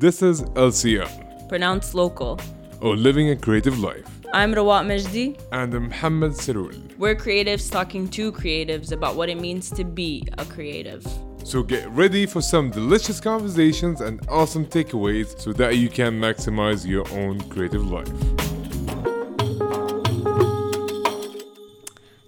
This is LCL, pronounced local. or Living a Creative Life. I'm Rawat Majdi. And I'm Mohammed Sarul. We're creatives talking to creatives about what it means to be a creative. So get ready for some delicious conversations and awesome takeaways so that you can maximize your own creative life.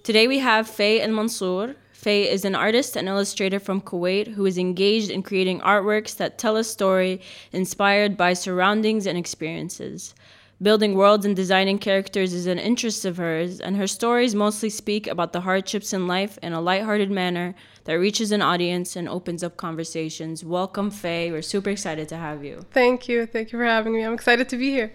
Today we have Faye and Mansour. Faye is an artist and illustrator from Kuwait who is engaged in creating artworks that tell a story inspired by surroundings and experiences. Building worlds and designing characters is an interest of hers, and her stories mostly speak about the hardships in life in a lighthearted manner that reaches an audience and opens up conversations. Welcome, Faye. We're super excited to have you. Thank you. Thank you for having me. I'm excited to be here.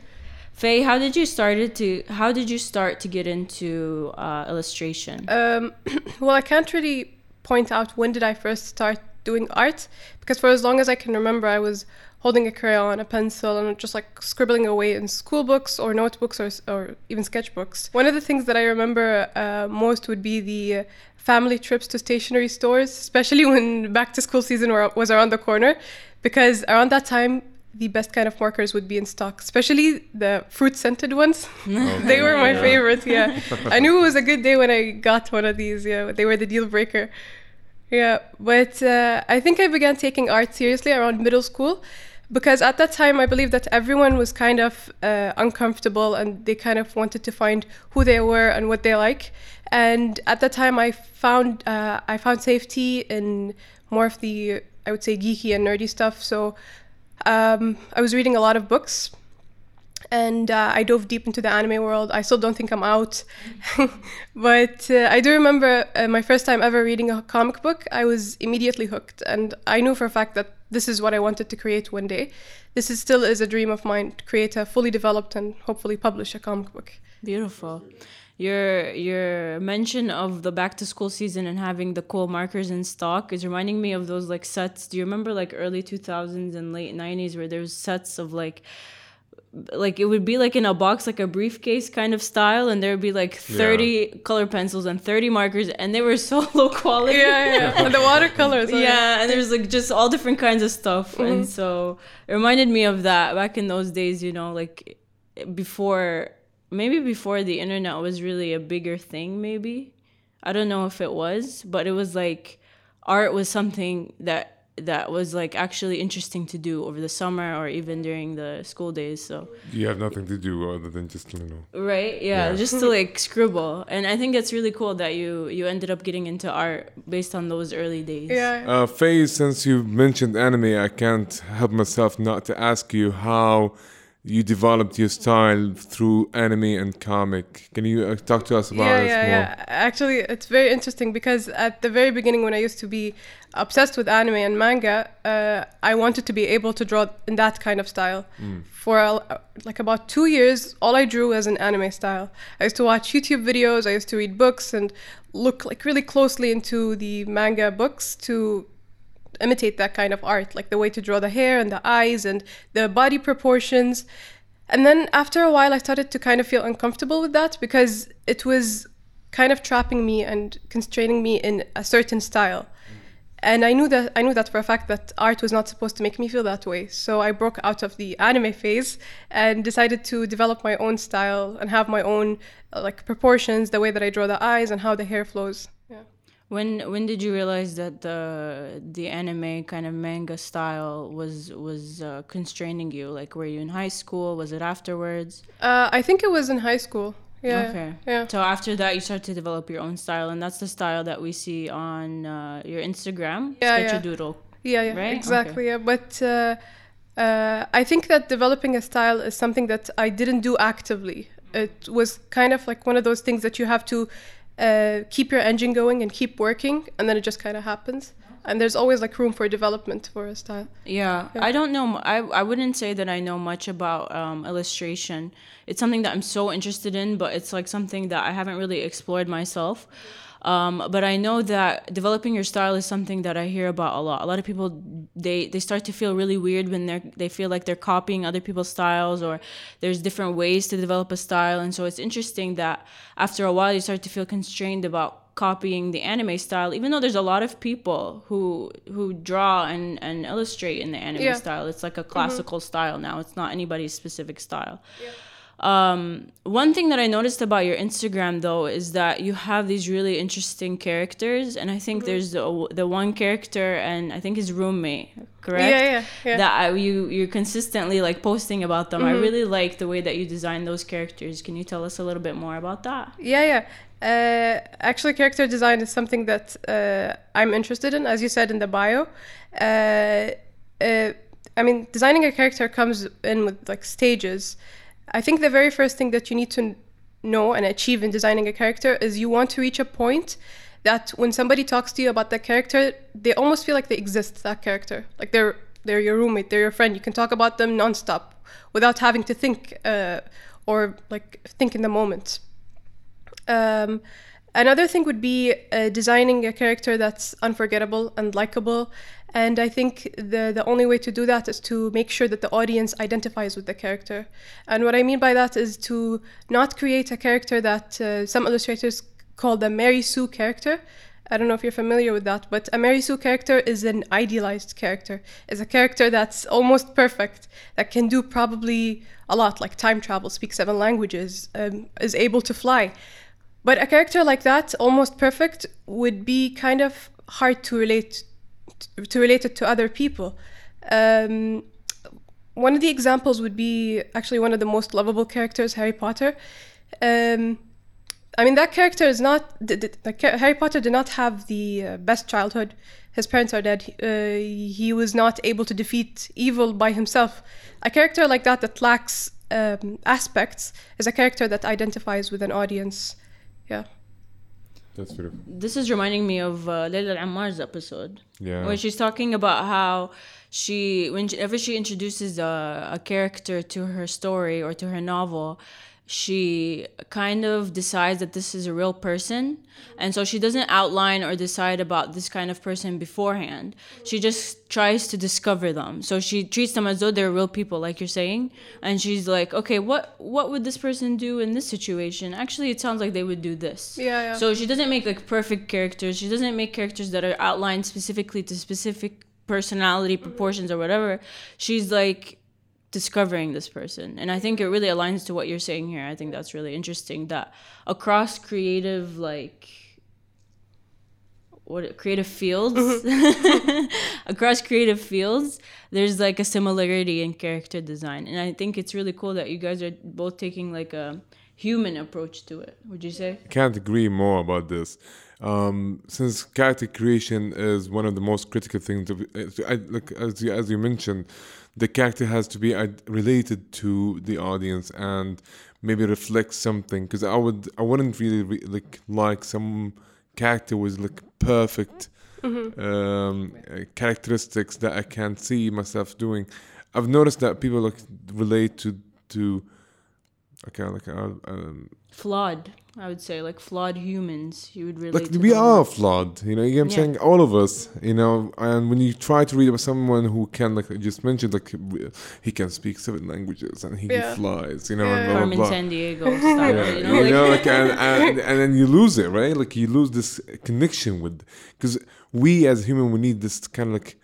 Faye, how did you started to how did you start to get into uh, illustration? Um, well, I can't really point out when did I first start doing art because for as long as I can remember, I was holding a crayon, and a pencil, and just like scribbling away in school books or notebooks or, or even sketchbooks. One of the things that I remember uh, most would be the family trips to stationery stores, especially when back to school season was around the corner, because around that time the best kind of markers would be in stock, especially the fruit scented ones. they were my yeah. favorite. Yeah, I knew it was a good day when I got one of these. Yeah, they were the deal breaker. Yeah, but uh, I think I began taking art seriously around middle school because at that time I believe that everyone was kind of uh, uncomfortable and they kind of wanted to find who they were and what they like. And at that time I found uh, I found safety in more of the I would say geeky and nerdy stuff. So um, I was reading a lot of books and uh, I dove deep into the anime world. I still don't think I'm out, but uh, I do remember uh, my first time ever reading a comic book. I was immediately hooked, and I knew for a fact that this is what I wanted to create one day. This is still is a dream of mine to create a fully developed and hopefully publish a comic book. Beautiful. Your your mention of the back to school season and having the cool markers in stock is reminding me of those like sets. Do you remember like early 2000s and late 90s where there was sets of like like it would be like in a box like a briefcase kind of style and there would be like 30 yeah. color pencils and 30 markers and they were so low quality yeah yeah and the watercolors yeah and there's like just all different kinds of stuff mm-hmm. and so it reminded me of that back in those days you know like before maybe before the internet was really a bigger thing maybe. I don't know if it was but it was like art was something that that was like actually interesting to do over the summer or even during the school days so. You have nothing to do other than just you know. Right? Yeah, yeah. just to like scribble. And i think it's really cool that you you ended up getting into art based on those early days. Yeah. Uh faye since you mentioned anime i can't help myself not to ask you how you developed your style through anime and comic. Can you uh, talk to us about yeah, it yeah, more? Yeah, actually, it's very interesting because at the very beginning, when I used to be obsessed with anime and manga, uh, I wanted to be able to draw in that kind of style. Mm. For uh, like about two years, all I drew was an anime style. I used to watch YouTube videos. I used to read books and look like really closely into the manga books to imitate that kind of art, like the way to draw the hair and the eyes and the body proportions. And then after a while, I started to kind of feel uncomfortable with that because it was kind of trapping me and constraining me in a certain style. And I knew that I knew that for a fact that art was not supposed to make me feel that way. So I broke out of the anime phase and decided to develop my own style and have my own uh, like proportions, the way that I draw the eyes and how the hair flows. When when did you realize that the the anime kind of manga style was was uh, constraining you? Like, were you in high school? Was it afterwards? Uh, I think it was in high school. Yeah. Okay. Yeah. So after that, you start to develop your own style, and that's the style that we see on uh, your Instagram, yeah, Sketchadoodle. Yeah. Yeah. Right? Exactly. Okay. Yeah. But. Uh, uh, I think that developing a style is something that I didn't do actively. It was kind of like one of those things that you have to uh, keep your engine going and keep working, and then it just kind of happens. And there's always like room for development for a style. Yeah, yeah. I don't know. I I wouldn't say that I know much about um, illustration. It's something that I'm so interested in, but it's like something that I haven't really explored myself. Um, but I know that developing your style is something that I hear about a lot. A lot of people they they start to feel really weird when they they feel like they're copying other people's styles or there's different ways to develop a style. And so it's interesting that after a while you start to feel constrained about copying the anime style, even though there's a lot of people who who draw and, and illustrate in the anime Yeah. Mm-hmm. style. It's like a classical style now. It's not anybody's specific style. Um, one thing that I noticed about your Instagram though is that you have these really interesting characters, and I think Mm-hmm. there's the the one character and I think his roommate, correct? Yeah, yeah, yeah. That I, you you're consistently like posting about them. I Mm-hmm. really like the way that you design those characters. Can you tell us a little bit more about that? Yeah, yeah. Uh, actually, character design is something that uh, I'm interested in, as you said in the bio. Uh, uh, I mean, designing a character comes in with like stages. I think the very first thing that you need to know and achieve in designing a character is you want to reach a point that when somebody talks to you about that character, they almost feel like they exist. That character, like they're they're your roommate, they're your friend. You can talk about them nonstop without having to think uh, or like think in the moment. Um, another thing would be uh, designing a character that's unforgettable and likable. And I think the the only way to do that is to make sure that the audience identifies with the character. And what I mean by that is to not create a character that uh, some illustrators call the Mary Sue character. I don't know if you're familiar with that, but a Mary Sue character is an idealized character. Is a character that's almost perfect, that can do probably a lot, like time travel, speak seven languages, um, is able to fly. But a character like that, almost perfect, would be kind of hard to relate to relate it to other people. Um, one of the examples would be actually one of the most lovable characters, Harry Potter. Um, I mean, that character is not. Harry Potter did not have the uh, best childhood. His parents are dead. Uh, he was not able to defeat evil by himself. A character like that that lacks um, aspects is a character that identifies with an audience. Yeah. That's beautiful. This is reminding me of uh, Leila Al-Ammar's episode. Yeah. Where she's talking about how she, whenever she introduces a, a character to her story or to her novel, she kind of decides that this is a real person. And so she doesn't outline or decide about this kind of person beforehand. She just tries to discover them. So she treats them as though they're real people, like you're saying. And she's like, okay, what, what would this person do in this situation? Actually, it sounds like they would do this. Yeah, yeah. So she doesn't make like perfect characters. She doesn't make characters that are outlined specifically to specific personality proportions or whatever. She's like discovering this person. And I think it really aligns to what you're saying here. I think that's really interesting that across creative like what creative fields mm-hmm. across creative fields there's like a similarity in character design and i think it's really cool that you guys are both taking like a human approach to it would you say can't agree more about this. Um, since character creation is one of the most critical things, to, I, like as you, as you mentioned, the character has to be related to the audience and maybe reflect something. Because I would, I wouldn't really re- like like some character with like perfect um, uh, characteristics that I can't see myself doing. I've noticed that people like relate to to okay like uh, um, flawed i would say like flawed humans you would relate like to we them. are flawed you know you know what i'm Yeah. saying all of us you know and when you try to read about someone who can like I just mentioned like he can speak seven languages and he Yeah. flies you know Yeah. and blah, blah, Carmen blah. San Diego style, Yeah, you know, you know, like, like, and, and, and then you lose it, right? Like you lose this connection with, because we as human, we need this kind of like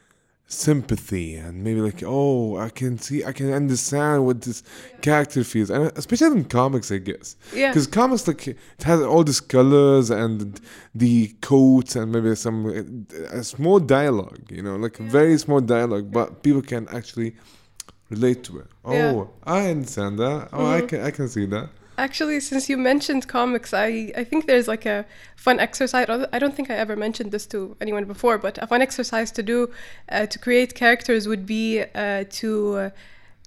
sympathy and maybe like, oh, I can see, I can understand what this character feels, and especially in comics, I guess, Yeah. because comics like it has all these colors and the coats and maybe some uh, a small dialogue, you know, like very small dialogue, but people can actually relate to it. Oh, Yeah. Mm-hmm. I understand that. Oh, I can, I can see that. Actually, since you mentioned comics, I, I think there's like a fun exercise. I don't think I ever mentioned this to anyone before, but a fun exercise to do uh, to create characters would be uh, to uh,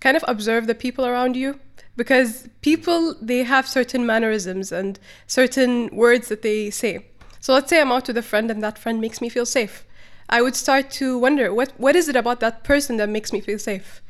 kind of observe the people around you. Because people, they have certain mannerisms and certain words that they say. So let's say I'm out with a friend and that friend makes me feel safe. I would start to wonder what, what is it about that person that makes me feel safe?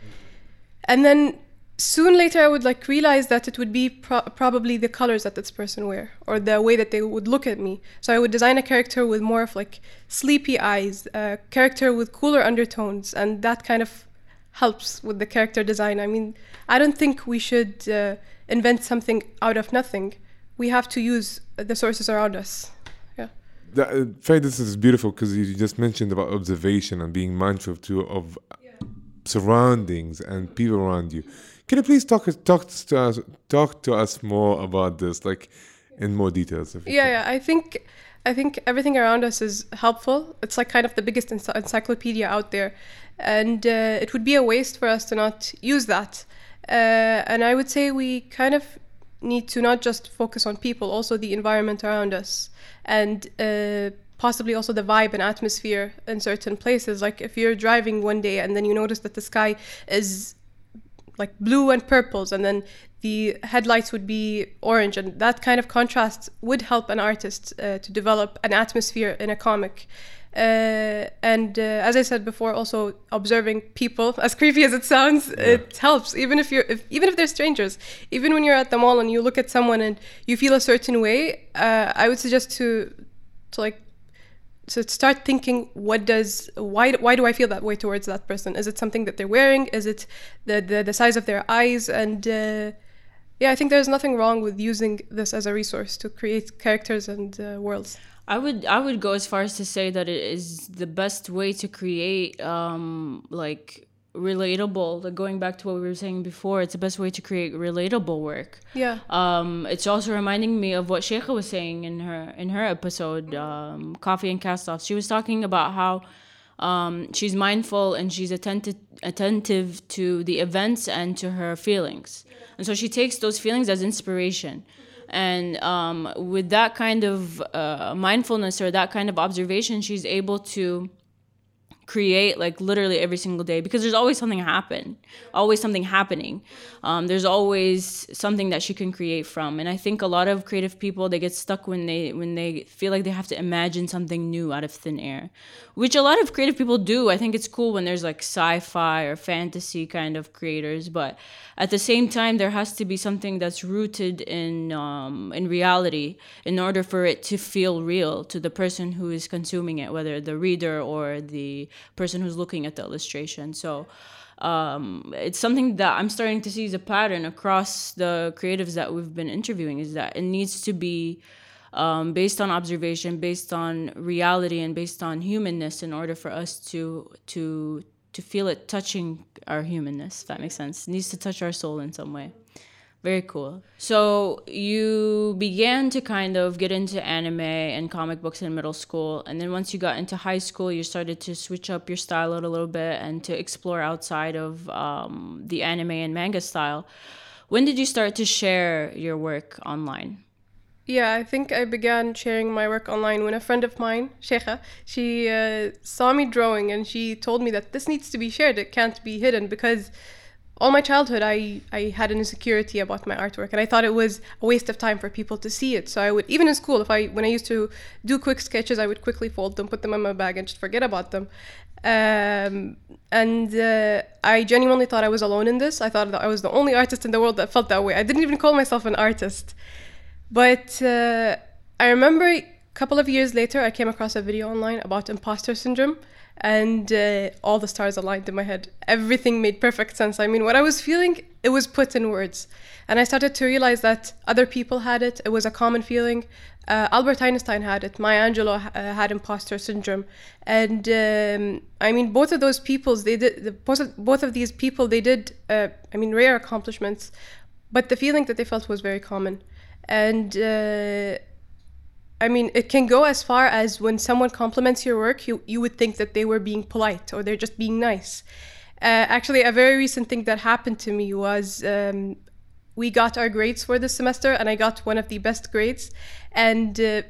And then soon later i would like realize that it would be pro- probably the colors that this person wear or the way that they would look at me. So i would design a character with more of like sleepy eyes a character with cooler undertones and that kind of helps with the character design. I mean i don't think we should uh, invent something out of nothing. We have to use the sources around us. Yeah. That, uh, Faye, this is beautiful because you just mentioned about observation and being mindful too of surroundings and people around you. Can you please talk talk to us talk to us more about this, like in more details? If Yeah, can? yeah. I think I think everything around us is helpful. It's like kind of the biggest ency- encyclopedia out there, and uh, it would be a waste for us to not use that. Uh, and I would say we kind of need to not just focus on people, also the environment around us, and uh, possibly also the vibe and atmosphere in certain places. Like if you're driving one day and then you notice that the sky is like blue and purples and then the headlights would be orange and that kind of contrast would help an artist uh, to develop an atmosphere in a comic. Uh, and uh, as i said before also observing people as creepy as it sounds it helps. Even if you're if, even if they're strangers even when you're at the mall and you look at someone and you feel a certain way uh, i would suggest to to like so start thinking what does why why do I feel that way towards that person? Is it something that they're wearing? Is it the the, the size of their eyes? And uh, yeah, I think there's nothing wrong with using this as a resource to create characters and uh, worlds. I would I would go as far as to say that it is the best way to create um like relatable like going back to what we were saying before it's the best way to create relatable work. Yeah. um it's also reminding me of what Sheikha was saying in her in her episode um coffee and cast offs she was talking about how um she's mindful and she's attentive attentive to the events and to her feelings. And so she takes those feelings as inspiration. And um, with that kind of uh, mindfulness or that kind of observation she's able to create like literally every single day because there's always something happen always something happening. Um, there's always something that she can create from and i think a lot of creative people they get stuck when they when they feel like they have to imagine something new out of thin air which a lot of creative people do. I think it's cool when there's like sci-fi or fantasy kind of creators but at the same time there has to be something that's rooted in um, in reality in order for it to feel real to the person who is consuming it whether the reader or the person who's looking at the illustration. So um, it's something that i'm starting to see as a pattern across the creatives that we've been interviewing is that it needs to be um, based on observation based on reality and based on humanness in order for us to to to feel it touching our humanness if that makes sense. It needs to touch our soul in some way very cool. So you began to kind of get into anime and comic books in middle school, and then once you got into high school, you started to switch up your style a little bit and to explore outside of um, the anime and manga style. When did you start to share your work online? Yeah, I think I began sharing my work online when a friend of mine, Sheikha, she uh, saw me drawing and she told me that this needs to be shared. It can't be hidden because all my childhood I, I had an insecurity about my artwork and I thought it was a waste of time for people to see it. So I would even in school if I when I used to do quick sketches I would quickly fold them, put them in my bag and just forget about them. Um, and uh, I genuinely thought I was alone in this. I thought that I was the only artist in the world that felt that way. I didn't even call myself an artist. But uh, I remember a couple of years later, I came across a video online about imposter syndrome, and uh, all the stars aligned in my head. Everything made perfect sense. I mean, what I was feeling, it was put in words. And I started to realize that other people had it, it was a common feeling. Uh, Albert Einstein had it, Maya Angelou uh, had imposter syndrome. And um, I mean, both of those peoples, they did, the, both, of, both of these people, they did, uh, I mean, rare accomplishments, but the feeling that they felt was very common and uh, I mean, it can go as far as when someone compliments your work, you you would think that they were being polite or they're just being nice. Uh, actually, a very recent thing that happened to me was um, we got our grades for this semester, and I got one of the best grades, and uh,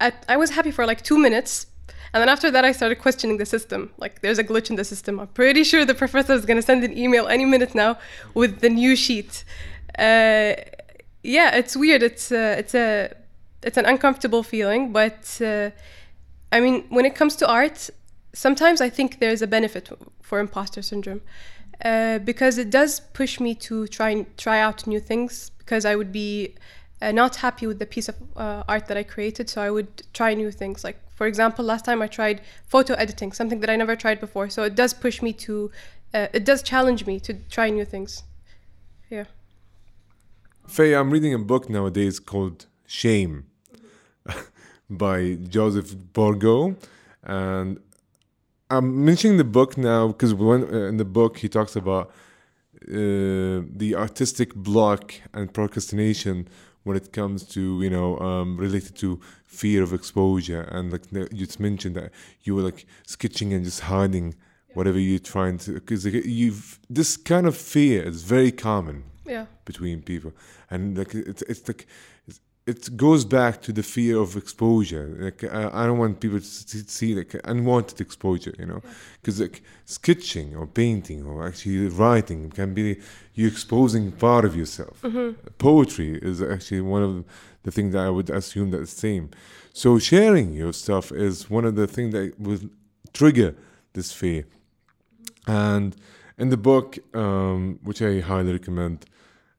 I, I was happy for like two minutes. And then after that, I started questioning the system. Like, there's a glitch in the system. I'm pretty sure the professor is going to send an email any minute now with the new sheet. Uh, yeah, it's weird. It's uh, it's a it's an uncomfortable feeling, but uh, I mean, when it comes to art, sometimes I think there's a benefit for imposter syndrome uh, because it does push me to try and try out new things. Because I would be uh, not happy with the piece of uh, art that I created, so I would try new things. Like for example, last time I tried photo editing, something that I never tried before. So it does push me to, uh, it does challenge me to try new things. Yeah. Faye, I'm reading a book nowadays called Shame by Joseph Burgo, and I'm mentioning the book now because when uh, in the book he talks about uh, the artistic block and procrastination when it comes to you know um, related to fear of exposure. And like you just mentioned that you were like sketching and just hiding whatever you're trying to because you've this kind of fear is very common Yeah. between people. And like it's it's like it goes back to the fear of exposure. Like I, I don't want people to see, see like unwanted exposure you know? Because like sketching or painting or actually writing can be you exposing part of yourself. Poetry is actually one of the things that i would assume that's the same. So sharing your stuff is one of the things that will trigger this fear. And in the book, um, which I highly recommend,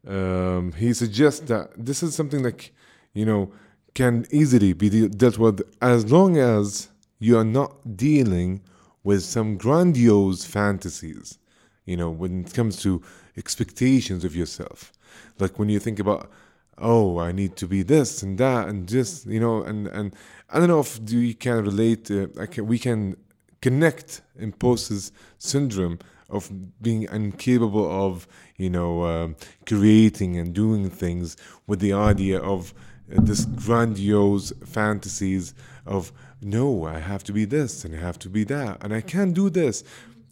um, he suggests that this is something like, you know, can easily be de- dealt with as long as you are not dealing with some grandiose fantasies, you know, when it comes to expectations of yourself. Like when you think about, oh, I need to be this and that and just, you know, and, and I don't know if you can relate, uh, I can, we can connect imposter syndrome of being incapable of you know um, creating and doing things with the idea of uh, Uh, this grandiose fantasies of no i have to be this and i have to be that and i can't do this.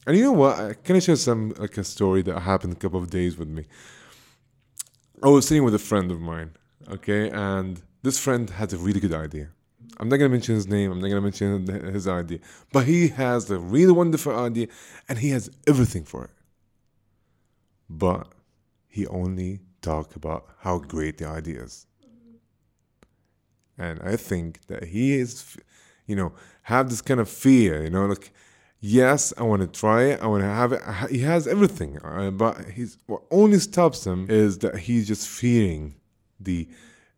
And you know what? Uh, can i share some like a story that happened a couple of days with me? I was sitting with a friend of mine okay? And this friend had a really good idea. I'm not gonna mention his name. I'm not gonna mention his idea, but he has a really wonderful idea, and he has everything for it. But he only talk about how great the idea is, and I think that he is, you know, have this kind of fear. You know, like yes, I want to try it. I want to have it. He has everything, uh, but he's what only stops him is that he's just fearing the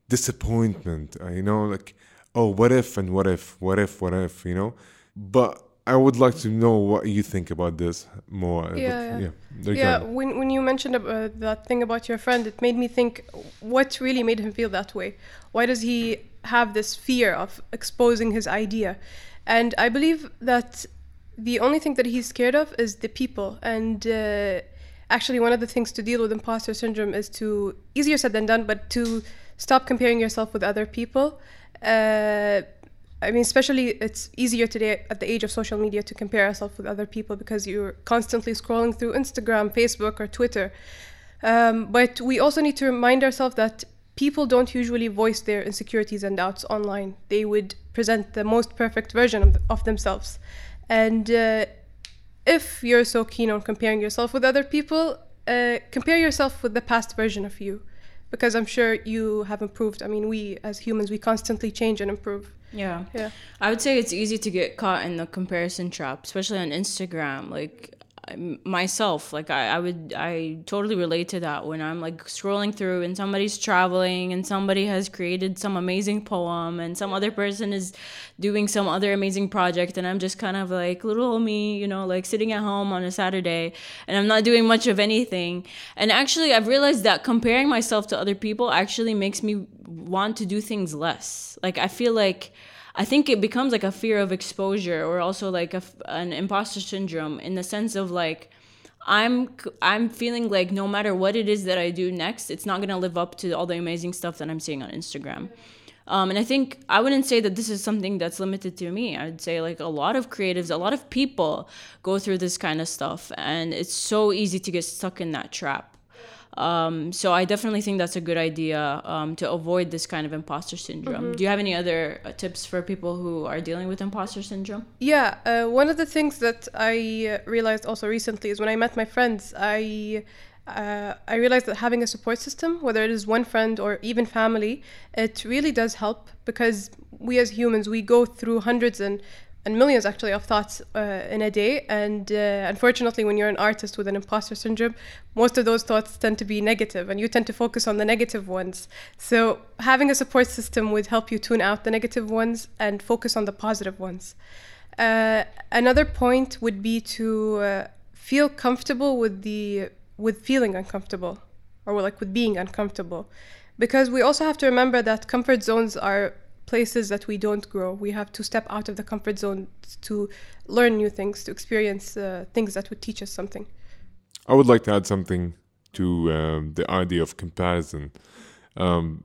disappointment. Uh, you know, like oh, what if and what if, what if, what if, you know? But I would like to know what you think about this more. Yeah, But, yeah. yeah. Yeah, when, when you mentioned uh, that thing about your friend, it made me think what really made him feel that way? Why does he have this fear of exposing his idea? And I believe that the only thing that he's scared of is the people. And uh, actually, one of the things to deal with imposter syndrome is to, easier said than done, but to stop comparing yourself with other people. Uh, I mean, especially it's easier today at the age of social media to compare yourself with other people because you're constantly scrolling through Instagram, Facebook, or Twitter. Um, but we also need to remind ourselves that people don't usually voice their insecurities and doubts online. They would present the most perfect version of, of themselves. And uh, if you're so keen on comparing yourself with other people, uh, compare yourself with the past version of you. Because I'm sure you have improved. I mean, we as humans, we constantly change and improve. Yeah. Yeah. I would say it's easy to get caught in the comparison trap, especially on Instagram. Like myself, like I, I would, I totally relate to that when I'm like scrolling through and somebody's traveling and somebody has created some amazing poem and some other person is doing some other amazing project and I'm just kind of like little me, you know, like sitting at home on a Saturday and I'm not doing much of anything. And actually, I've realized that comparing myself to other people actually makes me want to do things less. Like I feel like I think it becomes like a fear of exposure or also like a an imposter syndrome in the sense of like I'm I'm feeling like no matter what it is that I do next, it's not gonna live up to all the amazing stuff that I'm seeing on Instagram. Um, and I think I wouldn't say that this is something that's limited to me. I'd say like a lot of creatives, a lot of people go through this kind of stuff, and it's so easy to get stuck in that trap. Um, so I definitely think that's a good idea um, to avoid this kind of imposter syndrome. Do you have any other uh, tips for people who are dealing with imposter syndrome? Yeah, uh, one of the things that I uh, realized also recently is when I met my friends, I uh, I realized that having a support system, whether it is one friend or even family, it really does help because we as humans we go through hundreds and and millions actually of thoughts uh, in a day, and uh, unfortunately, when you're an artist with an imposter syndrome, most of those thoughts tend to be negative, and you tend to focus on the negative ones. So having a support system would help you tune out the negative ones and focus on the positive ones. Uh, another point would be to uh, feel comfortable with the with feeling uncomfortable, or like with being uncomfortable, because we also have to remember that comfort zones are places that we don't grow. We have to step out of the comfort zone to learn new things, to experience uh, things that would teach us something. I would like to add something to um, the idea of comparison. Um,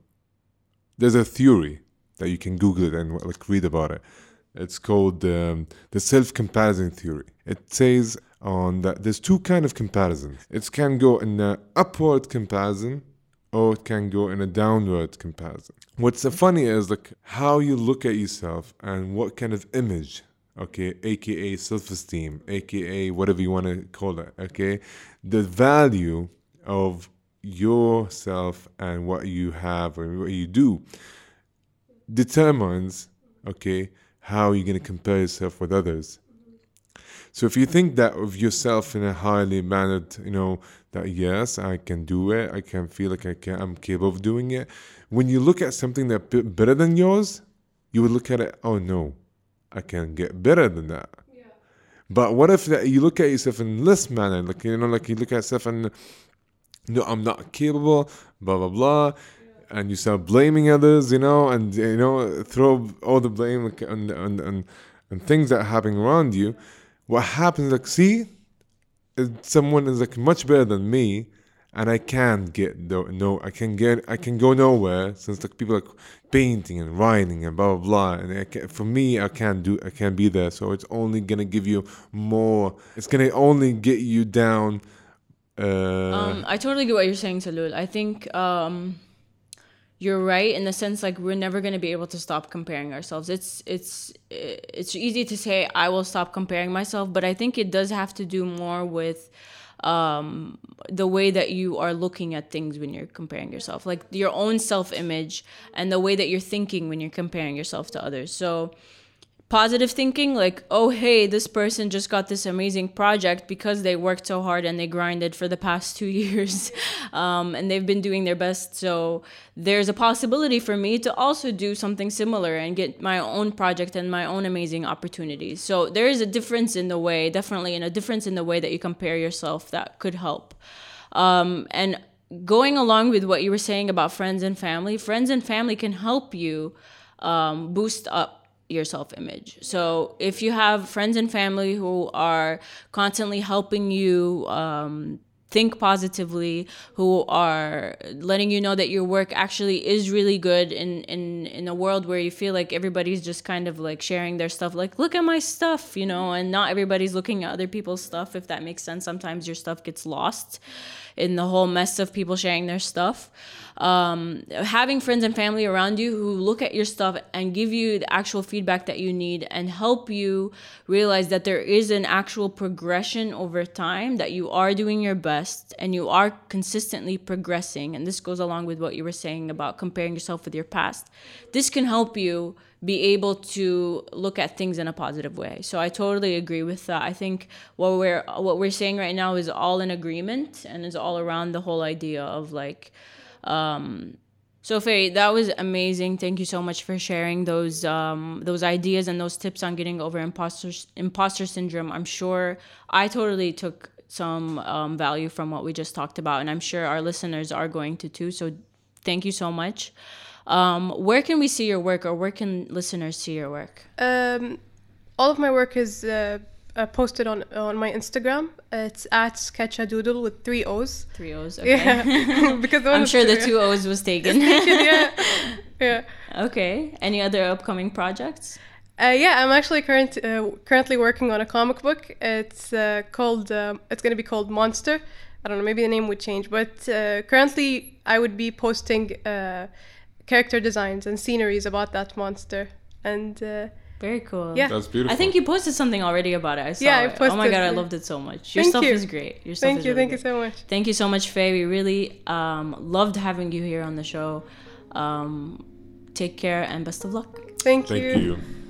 there's a theory that you can Google it and like read about it. It's called um, the self-comparison theory. It says on that there's two kind of comparison. It can go in an upward comparison or it can go in a downward comparison. What's funny is like how you look at yourself and what kind of image, okay, aka self-esteem, aka whatever you want to call it, okay, the value of yourself and what you have or what you do determines, okay, how you're going to compare yourself with others. So if you think that of yourself in a highly mannered, you know, that yes, I can do it, I can feel like I can, I'm capable of doing it. When you look at something that's better than yours, you would look at it, oh no, I can get better than that. Yeah. But what if that you look at yourself in this manner, like you know, like you look at yourself and no, I'm not capable, blah blah blah and you start blaming others, you know, and you know throw all the blame on on on, on things that are happening around you. What happens? Like, see, someone is like much better than me, and I can't get no, no I can get I can go nowhere since like people like painting and writing and blah blah blah. And can, for me, I can't do I can't be there. So it's only gonna give you more. It's gonna only get you down. Uh, um, I totally get what you're saying, Salul. I think um, you're right in the sense like we're never going to be able to stop comparing ourselves. It's it's it's easy to say i will stop comparing myself but i think it does have to do more with um, the way that you are looking at things when you're comparing yourself. Like your own self image and the way that you're thinking when you're comparing yourself to others. So positive thinking like oh hey this person just got this amazing project because they worked so hard and they grinded for the past two years um, and they've been doing their best. So there's a possibility for me to also do something similar and get my own project and my own amazing opportunities. So there is a difference in the way definitely in a difference in the way that you compare yourself that could help. Um, and going along with what you were saying about friends and family friends and family can help you um, boost up your self image. So if you have friends and family who are constantly helping you um, think positively, who are letting you know that your work actually is really good in, in, in a world where you feel like everybody's just kind of like sharing their stuff, like, look at my stuff, you know, and not everybody's looking at other people's stuff, if that makes sense. Sometimes your stuff gets lost in the whole mess of people sharing their stuff um, having friends and family around you who look at your stuff and give you the actual feedback that you need and help you realize that there is an actual progression over time, that you are doing your best and you are consistently progressing. And this goes along with what you were saying about comparing yourself with your past. This can help you be able to look at things in a positive way. So I totally agree with that. I think what we're what we're saying right now is all in agreement and is all around the whole idea of like um, so Faye, that was amazing. Thank you so much for sharing those um, those ideas and those tips on getting over imposter imposter syndrome. I'm sure I totally took some um, value from what we just talked about, and I'm sure our listeners are going to too. So thank you so much. Um, where can we see your work, or where can listeners see your work? Um, all of my work is uh, uh, posted on on my Instagram. It's at Sketchadoodle with three O's. Three O's. Okay. Yeah, because I'm sure the two O's was taken. taken yeah. Yeah. Okay. Any other upcoming projects? Uh, yeah, I'm actually current uh, currently working on a comic book. It's uh, called. Um, it's going to be called Monster. I don't know. Maybe the name would change, but uh, currently I would be posting uh, character designs and sceneries about that monster and very cool. Yeah, that's beautiful. I think you posted something already about it. I saw yeah, I posted. It. Oh my god, I loved it so much. Your thank stuff you. is great. Your stuff thank is you, really thank good. you so much. Thank you so much, Faye. We really um, loved having you here on the show. Um, take care and best of luck. Thank, you. thank you. you.